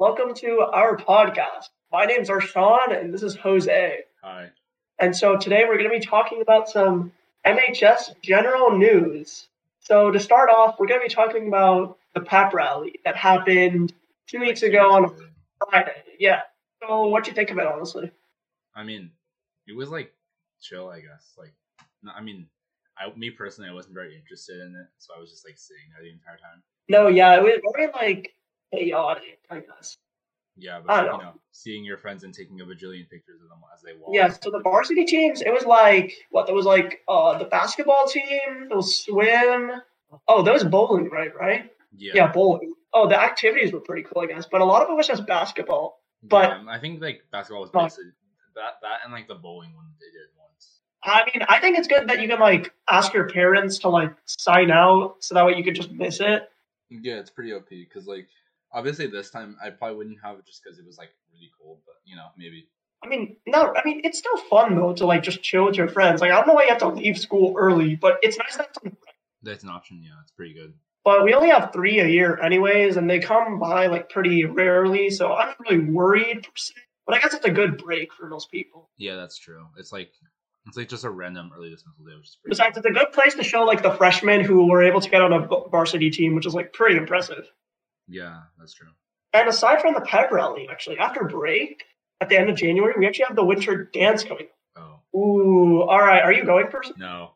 Welcome to our podcast. My name's Arshaan and this is Jose. Hi. And so today we're going to be talking about some MHS general news. So to start off, we're going to be talking about the pep rally that happened two weeks ago on Friday. Yeah. So what do you think of it, honestly? I mean, it was like chill, I guess. Like, no, I mean, I me personally, I wasn't very interested in it, so I was just like sitting there the entire time. No, yeah, it was very like chaotic, I guess. Yeah, but you know. know, seeing your friends and taking a bajillion pictures of them as they walk. Yeah, so the varsity teams, it was like what? There was like uh the basketball team, there was swim. Oh, there was bowling, right? Right? Yeah. Yeah, bowling. Oh, the activities were pretty cool, I guess, but a lot of it was just basketball. but- Yeah, I think like basketball was basically that that and like the bowling one they did once. I mean, I think it's good that you can like ask your parents to like sign out, so that way you could just miss it. Yeah, it's pretty OP because like obviously this time I probably wouldn't have it just because it was like really cold, but you know maybe. I mean, no, I mean it's still fun though to like just chill with your friends. Like I don't know why you have to leave school early, but it's nice that. It's That's an option. Yeah, it's pretty good. But we only have three a year, anyways, and they come by like pretty rarely, so I'm not really worried per se. But I guess it's a good break for most people. Yeah, that's true. It's like it's like just a random early dismissal day, which is pretty. Besides, it's a good place to show like the freshmen who were able to get on a varsity team, which is like pretty impressive. Yeah, that's true. And aside from the pep rally, actually, after break at the end of January, we actually have the winter dance coming. Oh. Ooh, all right. Are you going person? no.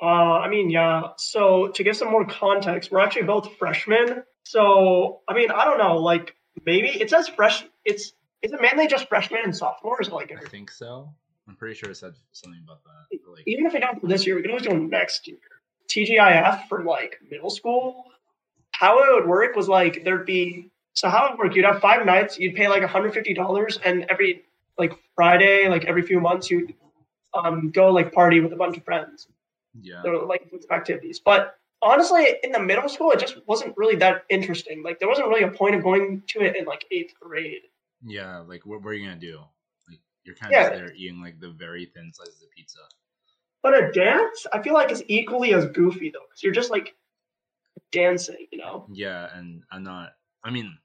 Uh, I mean, yeah. So to give some more context, we're actually both freshmen. So I mean, I don't know. Like maybe it says fresh. It's is it mainly just freshmen and sophomores? Like I think so. I'm pretty sure it said something about that. like, even if we don't do this year, we can always do next year. TGIF for like middle school. How it would work was like there'd be so how it would work. You'd have five nights. You'd pay like $150, and every like Friday, like every few months, you'd um go like party with a bunch of friends. yeah, There were like activities, but honestly, in the middle school, it just wasn't really that interesting. Like there wasn't really a point of going to it in like eighth grade. yeah. Like, what, are you gonna do? Like, you're kind Yeah. of there eating like the very thin slices of pizza. But a dance, I feel like is equally as goofy though, because you're just like dancing, you know. Yeah, and I'm not. I mean,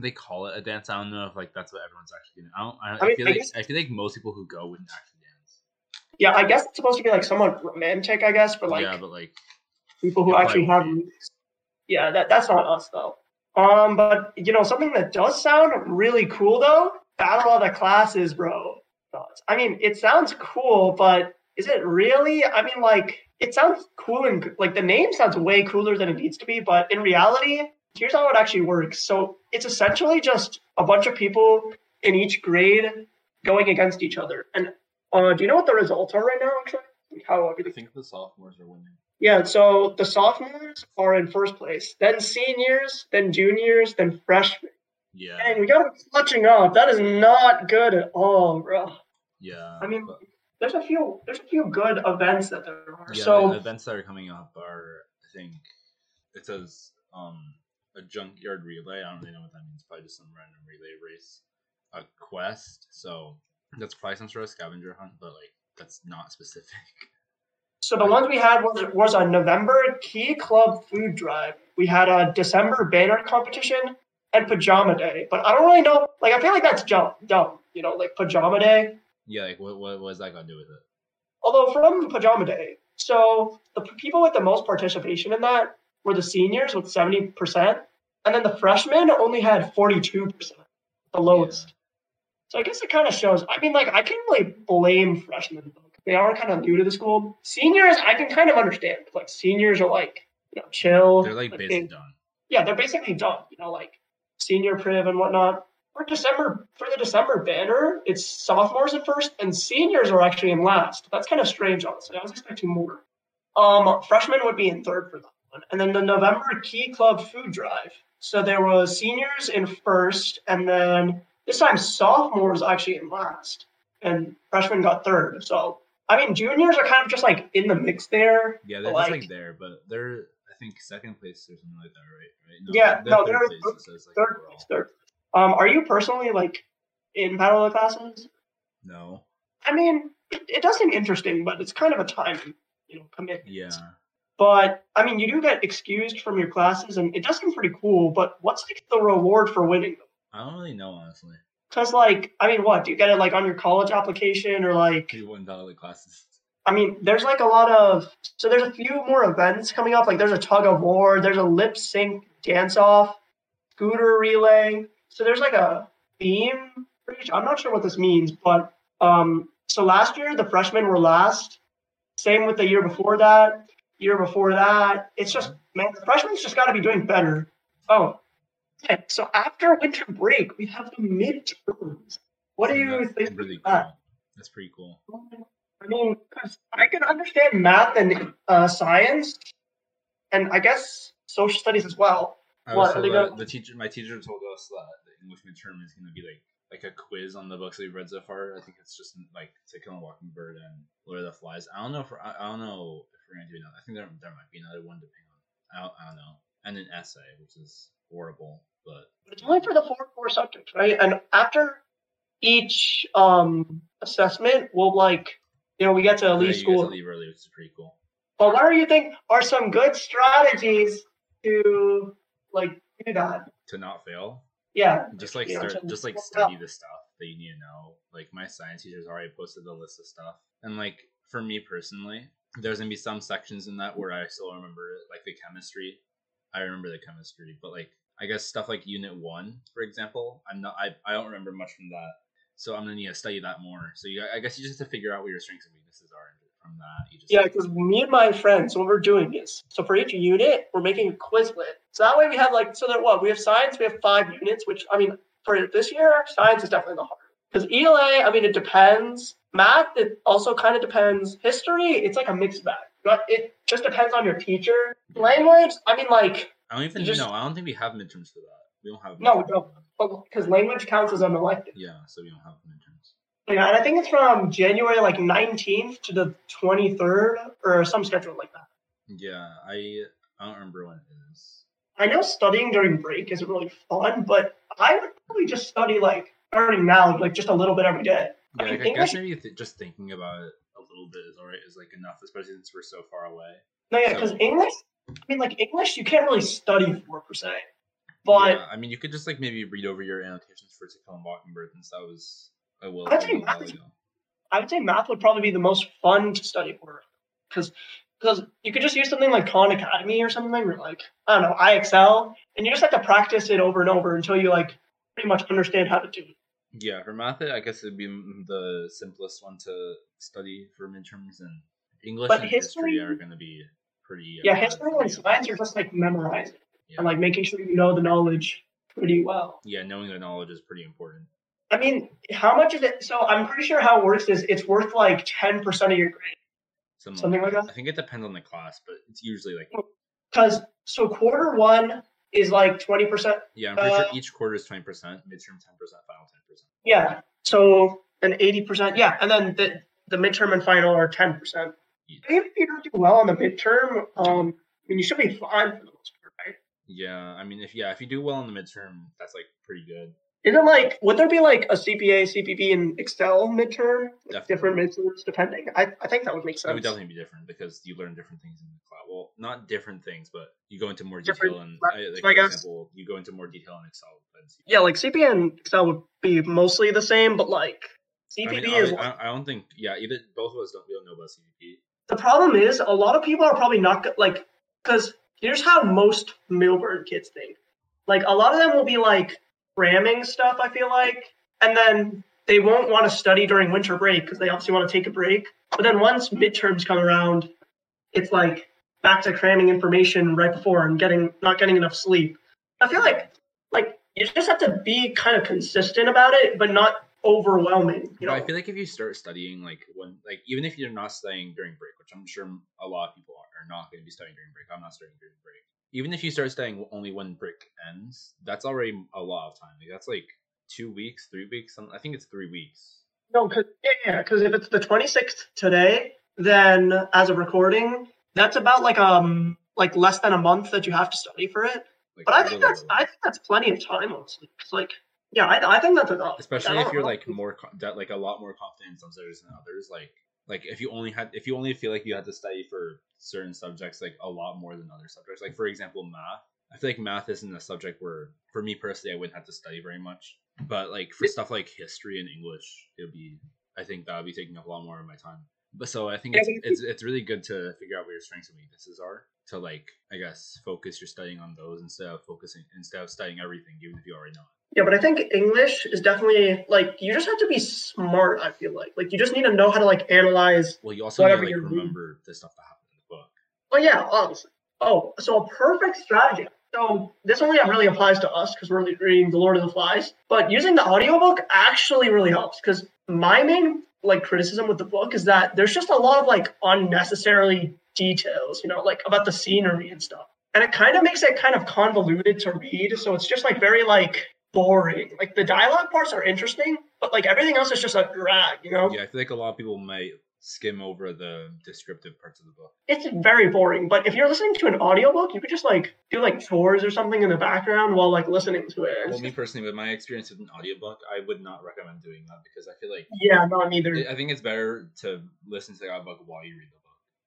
they call it a dance. I don't know if like that's what everyone's actually doing. I don't. I, I, mean, feel I like guess- I feel like most people who go wouldn't actually dance. Yeah, I guess it's supposed to be like somewhat romantic, I guess, for like yeah, but like, people who actually have be. Yeah, that that's not us though. Um, but you know something that does sound really cool though, Battle of the Classes, bro. Thoughts? I mean, it sounds cool, but is it really? I mean, like it sounds cool and like the name sounds way cooler than it needs to be, but in reality, here's how it actually works. So it's essentially just a bunch of people in each grade going against each other. And uh, do you know what the results are right now? Actually, Like, how I think the sophomores are winning. yeah, so the sophomores are in first place, then seniors, then juniors, then freshmen. Yeah, And we got them clutching up. That is not good at all, bro. yeah. I mean, but- There's a few there's a few good events that there are. yeah. so the events that are coming up are, I think, it says um a junkyard relay. I don't really know what that means. Probably just some random relay race. A quest. So that's probably some sort of scavenger hunt, but like that's not specific. so the ones we had was was a November Key Club food drive. We had a December banner competition and pajama day. But I don't really know like I feel like that's dumb dumb, you know, like pajama day. Yeah, like what what is that gonna do with it? Although from Pajama Day, so the people with the most participation in that were the seniors with 70%, and then the freshmen only had 42%, the lowest. So I guess it kind of shows. I mean, like, I can't really blame freshmen. though. They are kind of new to the school. Seniors, I can kind of understand. Like, seniors are like, you know, chill. They're like they- basically done. yeah, they're basically done. You know, like senior priv and whatnot. For December, for the December banner, it's sophomores in first, and seniors are actually in last. That's kind of strange, honestly. I was expecting more. Um, freshmen would be in third for that one, and then the November Key Club food drive. So there was seniors in first, and then this time sophomores actually in last, and freshmen got third. So I mean, juniors are kind of just like in the mix there. Yeah, they're like, just like there, but they're I think second place or something like that, right? Right? Yeah, no, third they're- place, it says, like, third, third. Um, are you personally like in battle of the classes? No. I mean, it, it does seem interesting, but it's kind of a time, you know, commitment. Yeah. But I mean, you do get excused from your classes, and it does seem pretty cool. But what's like the reward for winning them? I don't really know honestly. Because like, I mean, what do you get it like on your college application or like? Maybe one dollar classes. I mean, there's like a lot of so there's a few more events coming up. Like there's a tug of war, there's a lip sync dance off, scooter relay. So there's like a theme for each. I'm not sure what this means, but um, so last year the freshmen were last. Same with the year before that. Year before that, it's just man, the freshmen just got to be doing better. Oh, okay. So after winter break, we have the midterms. What do you think? really that? That's pretty cool. I mean, 'cause I can understand math and uh, science, and I guess social studies as well. I What, was are they that the teacher, my teacher told us that the English midterm is going to be like like a quiz on the books that we've read so far. I think it's just like To Kill a Mockingbird and Lord of the Flies. I don't know if we're, I, I don't know if we're going to do another. I think there there might be another one depending on. I don't, I don't know. And an essay, which is horrible, but But it's only for the four core subjects, right? And after each um, assessment, we'll like, you know, we get to yeah, leave you get school. to leave early, which is pretty cool. But what do you think are some good strategies to like do that? To not fail, Yeah, just like start, just like study the stuff that you need to know. Like my science teacher's already posted the list of stuff, and like for me personally, there's gonna be some sections in that where I still remember it, like the chemistry. I remember the chemistry, but like I guess stuff like Unit One, for example, I'm not. I I don't remember much from that, so I'm gonna need to study that more. So you, I guess you just have to figure out what your strengths and weaknesses are, from that you just Yeah, because me and my friends, what we're doing is so for each unit, we're making a Quizlet. So that way we have like so that what we have science, we have five units, which I mean for this year, science is definitely the hard. Because ELA, I mean it depends. Math, it also kind of depends. History, it's like a mixed bag. But it just depends on your teacher. Language, I mean like I don't even just- know. I don't think we have midterms for that. We don't have no, no, because language counts as an elective. Yeah, so we don't have midterms. Yeah, and I think it's from January like 19th to the 23rd or some schedule like that. Yeah, I I don't remember when it is. I know studying during break isn't really fun, but I would probably just study like starting now, like just a little bit every day. I Yeah, mean, like, I English- guess maybe th- just thinking about it a little bit is alright. Is like enough, especially since we're so far away. No, yeah, because So- English, I mean, like English, you can't really study for per se. But yeah, I mean, you could just like maybe read over your annotations for To Kill a Mockingbird since that was a will I think while math-. I would say math would probably be the most fun to study for, because because you could just use something like Khan Academy or something, or like I don't know, IXL, and you just have to practice it over and over until you like pretty much understand how to do it. Yeah, for math, I guess it'd be the simplest one to study for midterms, and English But and history, history- are going to be pretty. Yeah, uh, history and science are just like memorizing Yeah. and like making sure you know the knowledge pretty well. yeah, knowing the knowledge is pretty important. I mean, how much is it? So I'm pretty sure how it works is it's worth like ten percent of your grade, Something, something like that. I think it depends on the class, but it's usually like Because so quarter one is like twenty percent. yeah, I'm pretty Uh, sure each quarter is twenty percent, midterm ten percent, final ten percent. Yeah. So an eighty percent. Yeah, and then the the midterm and final are ten percent. Yeah. Even if you don't do well on the midterm, um, I mean, you should be fine for the most part, right? Yeah, I mean, if yeah, if you do well in the midterm, that's like pretty good. Isn't like would there be like a CPA, CPB, and Excel midterm? Definitely. Different midterms depending. I, I think that would make sense. It would definitely be different because you learn different things in the class. Well, not different things, but you go into more Different detail and like, for guess. example, you go into more detail in Excel. Than Yeah, like CPA and Excel would be mostly the same, but like CPB I mean, is. I, I, don't think yeah. Either both of us don't we don't know about CPP. The problem is a lot of people are probably not like because here's how most Millburn kids think. Like a lot of them will be like cramming stuff. I feel like, and then they won't want to study during winter break because they obviously want to take a break. But then once midterms come around, it's like back to cramming information right before and getting not getting enough sleep. I feel like like you just have to be kind of consistent about it, but not overwhelming. You know, I feel like if you start studying like when like even if you're not studying during break, which I'm sure a lot of people are, are not going to be studying during break. I'm not studying during break. Even if you start studying only when brick ends, that's already a lot of time. Like that's like two weeks, three weeks. I think it's three weeks. No, cause, yeah, because if it's the 26th today, then as a recording, that's about like um like less than a month that you have to study for it. Like, But I think that's. I think that's plenty of time, honestly. It's like yeah, I, I think that's enough. especially if you're like more that like a lot more confident in some subjects than others like like if you only had if you only feel like you had to study for certain subjects like a lot more than other subjects like for example math I feel like math isn't a subject where, for me personally, I wouldn't have to study very much. But like for stuff like history and English, it would be. I think that would be taking up a lot more of my time. But so I think it's, it's it's really good to figure out where your strengths and weaknesses are to like I guess focus your studying on those instead of focusing instead of studying everything, even if you already know it. Yeah, but I think English is definitely like you just have to be smart. I feel like like you just need to know how to like analyze. Well, you also Whatever need to like reading. remember the stuff that happened in the book. Oh yeah, obviously. Oh, so a perfect strategy. So this only really applies to us because we're reading The Lord of the Flies. But using the audiobook actually really helps because my main like criticism with the book is that there's just a lot of like unnecessarily details, you know, like about the scenery and stuff. And it kind of makes it kind of convoluted to read. So it's just like very like boring. Like the dialogue parts are interesting, but like everything else is just a drag, you know? Yeah, I feel like a lot of people might skim over the descriptive parts of the book. it's very boring. But if you're listening to an audiobook, you could just like do like chores or something in the background while like listening to it. Well, me personally, with my experience with an audiobook, I would not recommend doing that because I feel like yeah, not neither. I think it's better to listen to the audiobook while you read the book.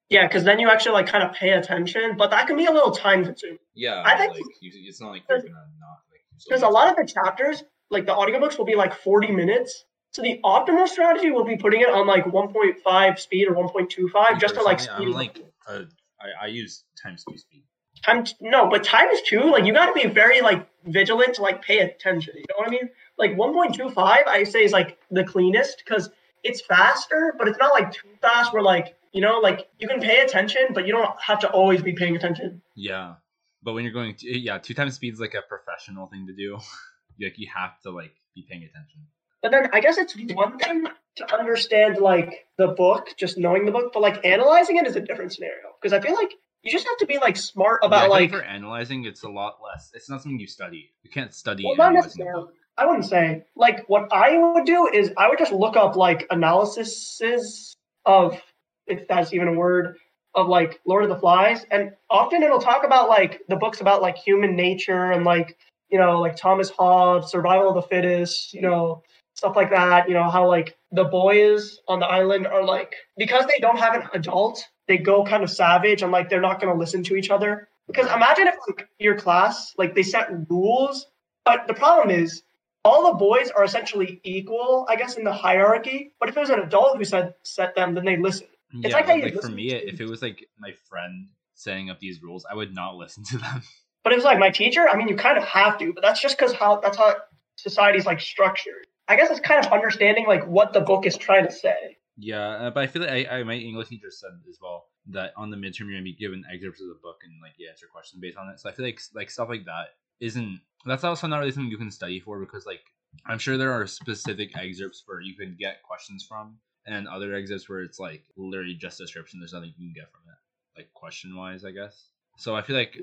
Yeah, because then you actually like kind of pay attention, but that can be a little time consuming. Yeah, I think- like it's not like you're gonna not like. you still Because a lot of the chapters, like the audiobooks, will be like 40 minutes. So the optimal strategy will be putting it on like 1.5 speed or 1.25 just to like speed I'm like uh, I, I use times two speed. time no but times two like you got to be very like vigilant to like pay attention you know what i mean like 1.25 i say is like the cleanest because it's faster but it's not like too fast where like you know like you can pay attention but you don't have to always be paying attention Yeah, but when you're going, to, yeah, two times speed is like a professional thing to do. like you have to like be paying attention. but then i guess it's one thing to understand like the book just knowing the book but like analyzing it is a different scenario because i feel like you just have to be like smart Yeah, I about feel like for analyzing, it's a lot less. It's not something you study. You can't study Well, not necessarily. I wouldn't say. Like what I would do is I would just look up like analyses of if that's even a word of like Lord of the Flies, and often it'll talk about like the books about like human nature and like you know like Thomas Hobbes, survival of the fittest, you know stuff like that. You know how like the boys on the island are like because they don't have an adult, they go kind of savage and like they're not going to listen to each other. Because imagine if like your class like they set rules but the problem is, all the boys are essentially equal, I guess, in the hierarchy. But if was an adult who said set them, then they listen. Yeah, like like for me, if it was like my friend setting up these rules, I would not listen to them. But it was like my teacher. I mean, you kind of have to, but that's just because how that's how society's like structured. I guess it's kind of understanding like what the book is trying to say. Yeah, uh, but I feel like I, I my English teacher said as well that on the midterm you're gonna be given excerpts of the book and like you answer questions based on it. So I feel like like stuff like that isn't that's also not really something you can study for because like I'm sure there are specific excerpts where you can get questions from, and other exits where it's like literally just description. There's nothing you can get from it, like question wise, I guess. So I feel like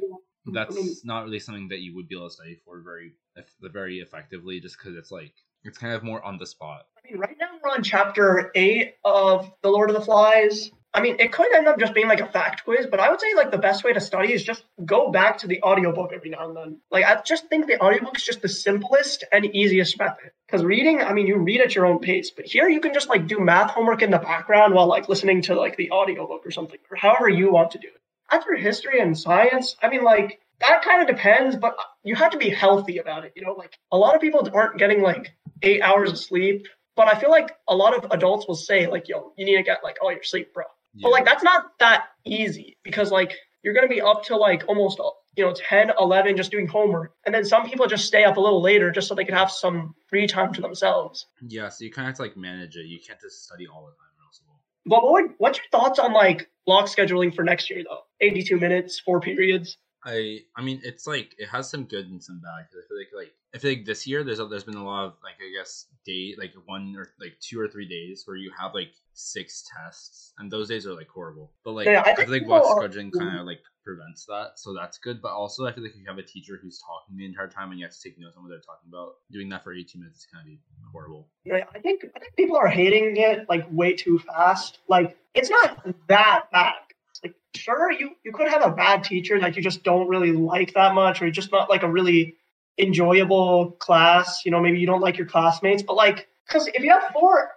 that's I mean, not really something that you would be able to study for very very effectively, just because it's like it's kind of more on the spot. I mean, right now we're on chapter eight of The Lord of the Flies. I mean, it could end up just being like a fact quiz, but I would say like the best way to study is just go back to the audiobook every now and then. Like I just think the audiobook is just the simplest and easiest method. Because reading, I mean, you read at your own pace, but here you can just like do math homework in the background while like listening to like the audiobook or something, or however you want to do it. As for history and science, I mean, like that kind of depends, but uh, you have to be healthy about it. You know, like a lot of people aren't getting like eight hours of sleep, but I feel like a lot of adults will say like, "Yo, you need to get like all your sleep, bro." But like that's not that easy because like you're gonna be up to like almost you know 10, 11 just doing homework, and then some people just stay up a little later just so they can have some free time to themselves. Yeah, so you kind of have to like manage it. You can't just study all the time, or else it. But what would, what's your thoughts on like block scheduling for next year though? 82 minutes, four periods. I I mean, it's like it has some good and some bad. Cause I feel like like I feel like this year there's a, there's been a lot of like I guess day like one or like two or three days where you have like six tests, and those days are like horrible. But like Yeah, I I, think feel like people scheduling kind of like prevents that, so that's good. But also I feel like if you have a teacher who's talking the entire time and you have to take notes on what they're talking about, doing that for 18 minutes is kind of horrible. Yeah, I think I think people are hating it like way too fast. Like it's not that bad. Like sure you you could have a bad teacher that you just don't really like that much, or just not like a really enjoyable class. You know, maybe you don't like your classmates, but like because if you have four,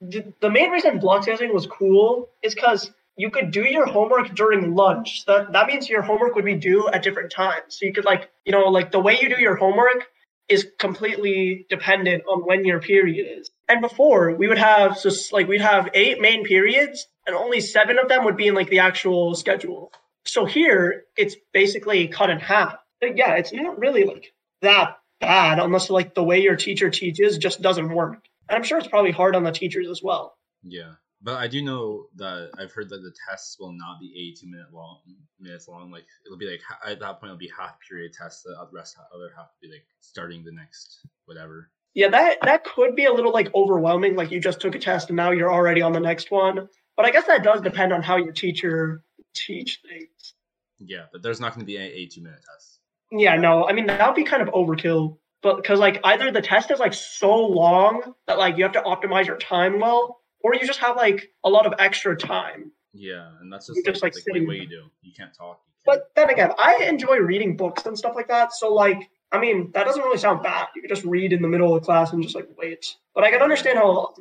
the, main reason block scheduling was cool is because you could do your homework during lunch. That, that means your homework would be due at different times. So you could like, you know, like the way you do your homework is completely dependent on when your period is. And before we would have so like we'd have eight main periods and only seven of them would be in like the actual schedule. So here it's basically cut in half. But yeah, it's not really like that bad unless like the way your teacher teaches just doesn't work. And I'm sure it's probably hard on the teachers as well. Yeah. But I do know that I've heard that the tests will not be 82 minute long minutes long. Like it'll be like at that point it'll be half period tests. The rest other half will be like starting the next whatever. Yeah, that that could be a little like overwhelming. Like you just took a test and now you're already on the next one. But I guess that does depend on how your teacher teach things. Yeah, but there's not going to be any 82 minute tests. Yeah, no. I mean that would be kind of overkill. But because like either the test is like so long that like you have to optimize your time well, or you just have like a lot of extra time. Yeah, and that's just, like, just like, like what, what you do. You can't talk. You can't. But then again, I enjoy reading books and stuff like that. So like, I mean, that doesn't really sound bad. You could just read in the middle of the class and just like wait. But I can understand how.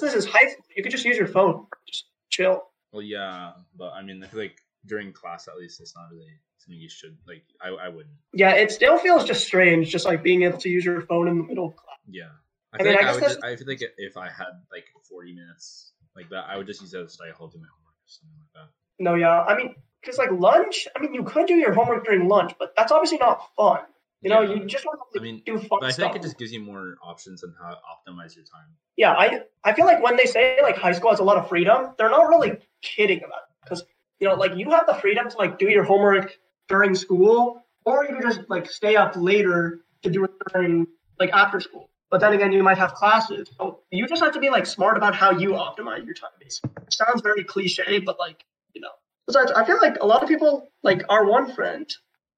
This is high. You could just use your phone, just chill. Well, yeah, but I mean, I feel like during class at least, it's not really something you should like. I I wouldn't. Yeah, it still feels just strange, just like being able to use your phone in the middle of class. Yeah, I, feel I mean, like I, I would just, I feel like if I had like 40 minutes like that, I would just use that as study hall do my homework or something like that. No, yeah. I mean, because like lunch, I mean, you could do your homework during lunch, but that's obviously not fun. You know, yeah. you just want to I mean, do fun but I stuff. think it just gives you more options on how to optimize your time. Yeah, I I feel like when they say like high school has a lot of freedom, they're not really kidding about it because you know, like you have the freedom to like do your homework during school, or you can just like stay up later to do it during like after school. But then again, you might have classes. So you just have to be like smart about how you optimize your time. Basically, it sounds very cliche, but like you know, besides, I feel like a lot of people like our one friend.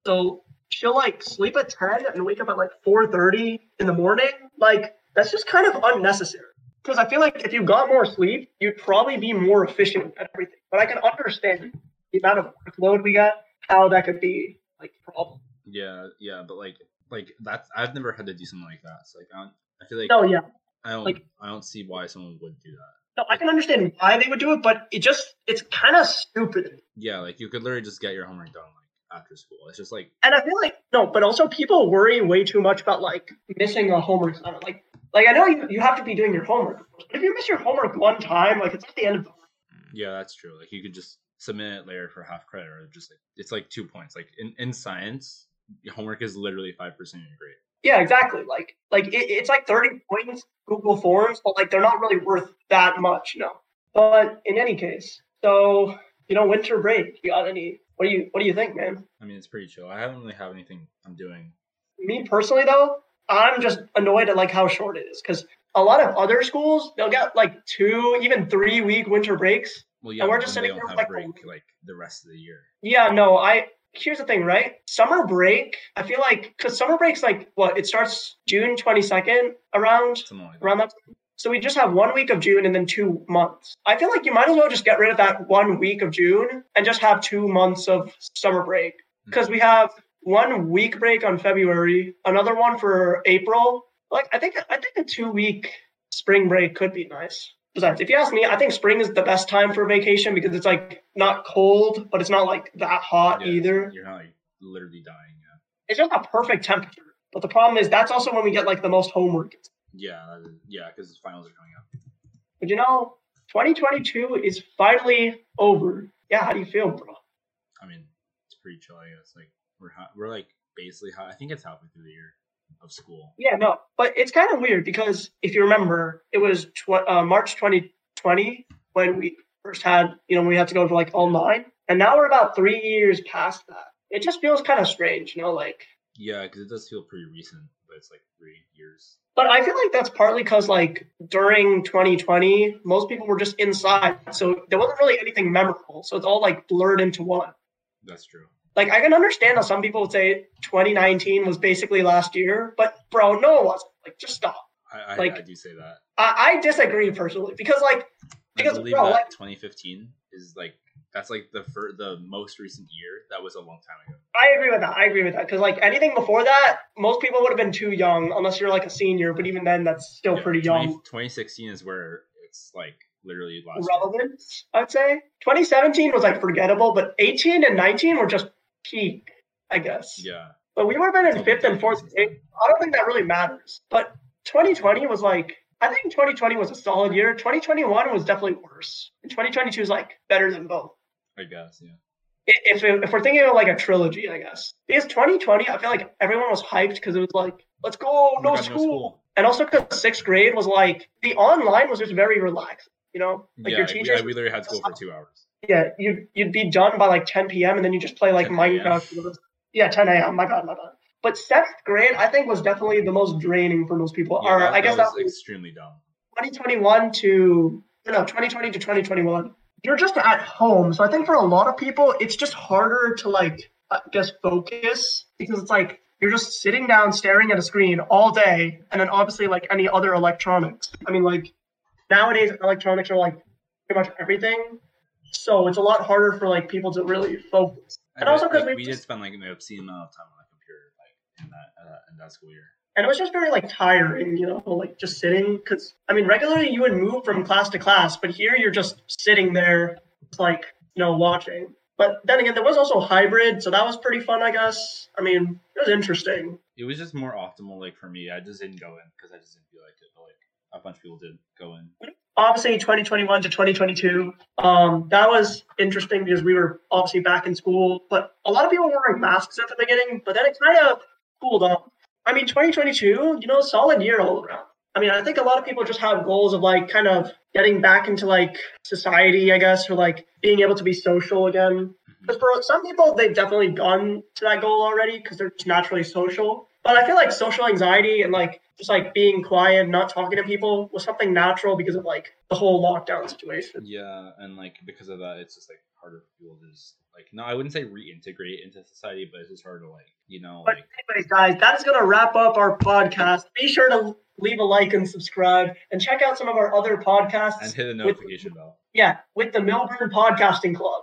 So she'll like sleep at ten and wake up at like four thirty in the morning. Like that's just kind of unnecessary. Because I feel like if you got more sleep, you'd probably be more efficient at everything. But I can understand the amount of workload we got, how that could be like a problem. Yeah, yeah, but like like that's I've never had to do something like that. So like I don't I feel like no, yeah. I don't like I don't see why someone would do that. No, I can understand why they would do it, but it just it's kind of stupid. Yeah, like you could literally just get your homework done like after school. It's just like And I feel like no, but also people worry way too much about like missing a homework assignment. Like like I know you, you have to be doing your homework. But if you miss your homework one time, like it's at the end of the Yeah, that's true. Like you could just submit it later for half credit or just like it's like two points. Like in, in science, your homework is literally five percent of your grade. Yeah, exactly. Like like it, it's like 30 points Google Forms, but like they're not really worth that much, no. But in any case, so you know, winter break. You got any? What do you What do you think, man? I mean, it's pretty chill. I haven't really have anything I'm doing. Me personally, though, I'm just annoyed at like how short it is because a lot of other schools they'll get like two, even three week winter breaks. Well, yeah, and we're just sitting there like, break, like the rest of the year. Yeah, no, I here's the thing, right? Summer break, I feel like because summer break's like what it starts June 22nd around like around that. So we just have one week of June and then two months. I feel like you might as well just get rid of that one week of June and just have two months of summer break because mm-hmm. we have one week break on February, another one for April. Like I think I think a two week spring break could be nice. Besides, if you ask me, I think spring is the best time for vacation because it's like not cold, but it's not like that hot yeah, either. You're not like literally dying. Yeah. It's just a perfect temperature. But the problem is that's also when we get like the most homework. Yeah, yeah, because finals are coming up. But you know, 2022 is finally over. Yeah, how do you feel, bro? I mean, it's pretty chill. I guess like we're hot, we're like basically hot. I think it's halfway through the year of school. Yeah, no, but it's kind of weird because if you remember, it was tw- uh, March 2020 when we first had, you know, we had to go to like all nine, and now we're about three years past that. It just feels kind of strange, you know, like. Yeah, because it does feel pretty recent, but it's like three years. But I feel like that's partly because, like, during 2020, most people were just inside, so there wasn't really anything memorable. So it's all like blurred into one. That's true like I can understand how some people would say 2019 was basically last year, but bro, no, it wasn't. Like, just stop. I, I like I do say that. I, I disagree personally because like because I believe bro, that like, 2015 is like that's like the the most recent year. That was a long time ago. I agree with that. I agree with that because like anything before that, most people would have been too young unless you're like a senior. But even then, that's still yeah, pretty 20, young. 2016 is where it's like literally last. year. I'd say. 2017 was like forgettable, but 18 and 19 were just peak, I guess. Yeah, But we would have been in fifth and fourth. I don't think that really matters. But 2020 was like, I think 2020 was a solid year. 2021 was definitely worse. And 2022 is like better than both. I guess. Yeah. If, if we're thinking of like a trilogy, I guess. Because 2020, I feel like everyone was hyped because it was like, let's go, Oh no God, school. And also because sixth grade was like, the online was just very relaxed, you know? Like yeah, your teachers, yeah, we literally had school for two hours. Yeah, you'd, you'd be done by like 10 p.m. and then you just play like Minecraft. Yeah, 10 a.m. My bad, my bad. But seventh grade, I think, was definitely the most draining for most people. Yeah, or that, I guess that that was was extremely dumb. 2021 to no 2020 to 2021. You're just at home, so I think for a lot of people, it's just harder to like I guess focus because it's like you're just sitting down staring at a screen all day, and then obviously like any other electronics. I mean, like nowadays electronics are like pretty much everything, so it's a lot harder for like people to really focus. And I also because like, we we did just- spend like an obscene amount of time on the computer, like in that uh, in that school year. and it was just very like tiring, you know, like just sitting. Because I mean, regularly you would move from class to class, but here you're just sitting there, like you know, watching. But then again, there was also hybrid, so that was pretty fun, I guess. I mean, it was interesting. It was just more optimal, like for me. I just didn't go in because I just didn't feel like it. But like a bunch of people did go in. Obviously, 2021 to 2022, um, that was interesting because we were obviously back in school, but a lot of people were wearing masks at the beginning, but then it kind of cooled off. I mean, 2022, you know, solid year all around. I mean, I think a lot of people just have goals of like kind of getting back into like society, I guess, or like being able to be social again. Because for some people, they've definitely gone to that goal already because they're just naturally social. But I feel like social anxiety and like just like being quiet, not talking to people was something natural because of like the whole lockdown situation. Yeah, and like because of that, it's just like harder for people to just like no, I wouldn't say reintegrate into society, but it's just hard to like you know But like anyways, guys, that is going to wrap up our podcast. Be sure to leave a like and subscribe and check out some of our other podcasts. and hit the with- notification bell. yeah, with the Millburn Podcasting Club.